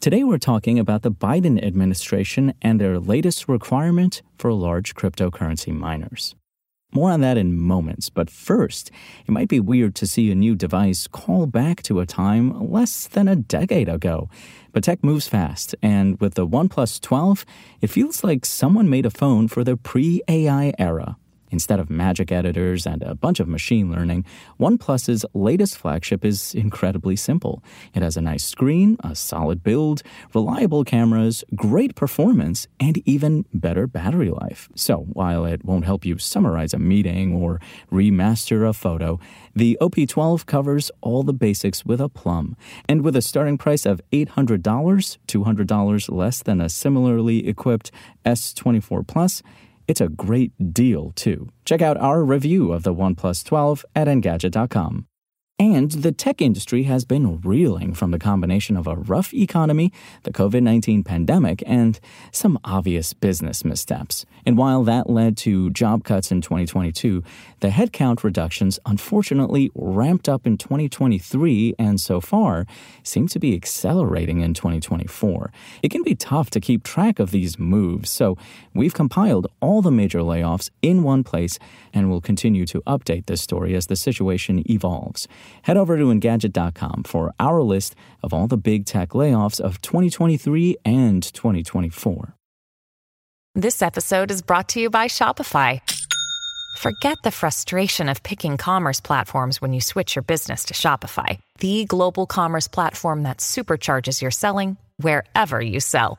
Today, we're talking about the Biden administration and their latest requirement for large cryptocurrency miners. More on that in moments, but first, it might be weird to see a new device call back to a time less than a decade ago. But tech moves fast, and with the OnePlus 12, it feels like someone made a phone for the pre AI era. Instead of magic editors and a bunch of machine learning, OnePlus's latest flagship is incredibly simple. It has a nice screen, a solid build, reliable cameras, great performance, and even better battery life. So, while it won't help you summarize a meeting or remaster a photo, the OP12 covers all the basics with a plum. And with a starting price of $800, $200 less than a similarly equipped S24 Plus, it's a great deal, too. Check out our review of the OnePlus 12 at Engadget.com. And the tech industry has been reeling from the combination of a rough economy, the COVID 19 pandemic, and some obvious business missteps. And while that led to job cuts in 2022, the headcount reductions unfortunately ramped up in 2023 and so far seem to be accelerating in 2024. It can be tough to keep track of these moves, so we've compiled all the major layoffs in one place and will continue to update this story as the situation evolves. Head over to Engadget.com for our list of all the big tech layoffs of 2023 and 2024. This episode is brought to you by Shopify. Forget the frustration of picking commerce platforms when you switch your business to Shopify, the global commerce platform that supercharges your selling wherever you sell.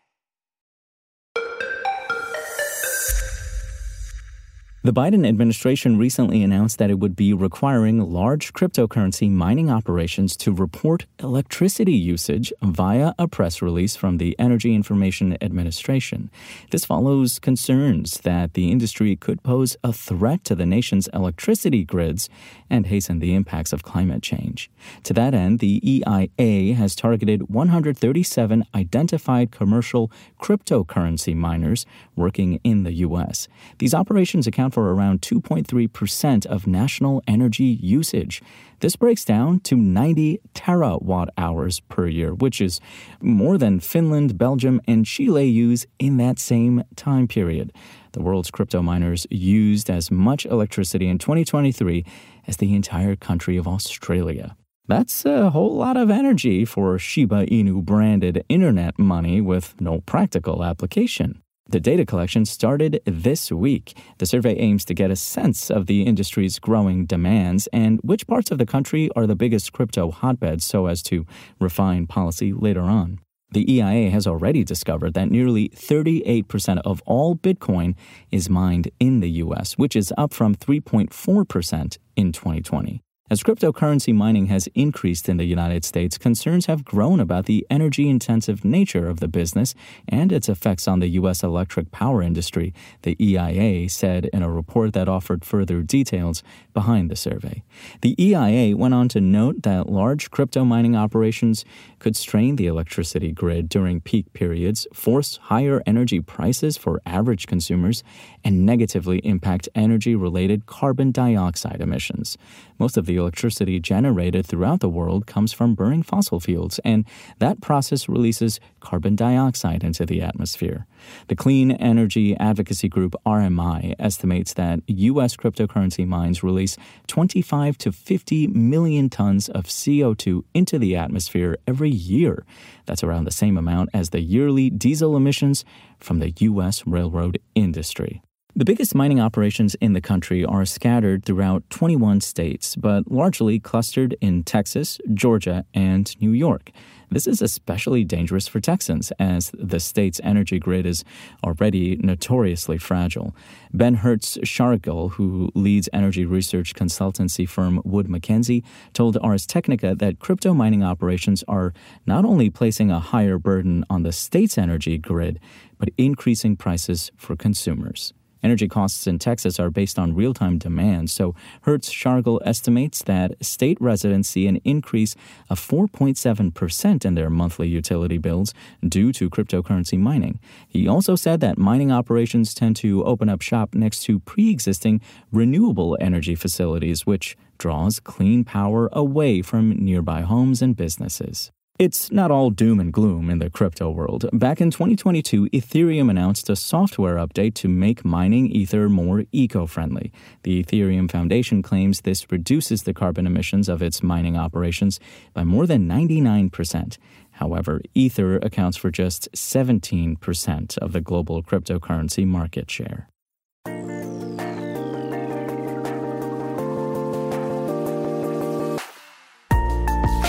The Biden administration recently announced that it would be requiring large cryptocurrency mining operations to report electricity usage via a press release from the Energy Information Administration. This follows concerns that the industry could pose a threat to the nation's electricity grids and hasten the impacts of climate change. To that end, the EIA has targeted 137 identified commercial cryptocurrency miners working in the U.S. These operations account for around 2.3% of national energy usage. This breaks down to 90 terawatt hours per year, which is more than Finland, Belgium, and Chile use in that same time period. The world's crypto miners used as much electricity in 2023 as the entire country of Australia. That's a whole lot of energy for Shiba Inu branded internet money with no practical application. The data collection started this week. The survey aims to get a sense of the industry's growing demands and which parts of the country are the biggest crypto hotbeds so as to refine policy later on. The EIA has already discovered that nearly 38% of all Bitcoin is mined in the US, which is up from 3.4% in 2020. As cryptocurrency mining has increased in the United States, concerns have grown about the energy intensive nature of the business and its effects on the U.S. electric power industry, the EIA said in a report that offered further details behind the survey. The EIA went on to note that large crypto mining operations could strain the electricity grid during peak periods, force higher energy prices for average consumers, and negatively impact energy related carbon dioxide emissions. Most of the electricity generated throughout the world comes from burning fossil fuels, and that process releases carbon dioxide into the atmosphere. The Clean Energy Advocacy Group RMI estimates that U.S. cryptocurrency mines release 25 to 50 million tons of CO2 into the atmosphere every year. That's around the same amount as the yearly diesel emissions from the U.S. railroad industry. The biggest mining operations in the country are scattered throughout 21 states, but largely clustered in Texas, Georgia, and New York. This is especially dangerous for Texans, as the state's energy grid is already notoriously fragile. Ben Hertz Shargel, who leads energy research consultancy firm Wood Mackenzie, told Ars Technica that crypto mining operations are not only placing a higher burden on the state's energy grid, but increasing prices for consumers. Energy costs in Texas are based on real time demand, so Hertz Shargel estimates that state residents see an increase of 4.7% in their monthly utility bills due to cryptocurrency mining. He also said that mining operations tend to open up shop next to pre existing renewable energy facilities, which draws clean power away from nearby homes and businesses. It's not all doom and gloom in the crypto world. Back in 2022, Ethereum announced a software update to make mining Ether more eco friendly. The Ethereum Foundation claims this reduces the carbon emissions of its mining operations by more than 99%. However, Ether accounts for just 17% of the global cryptocurrency market share.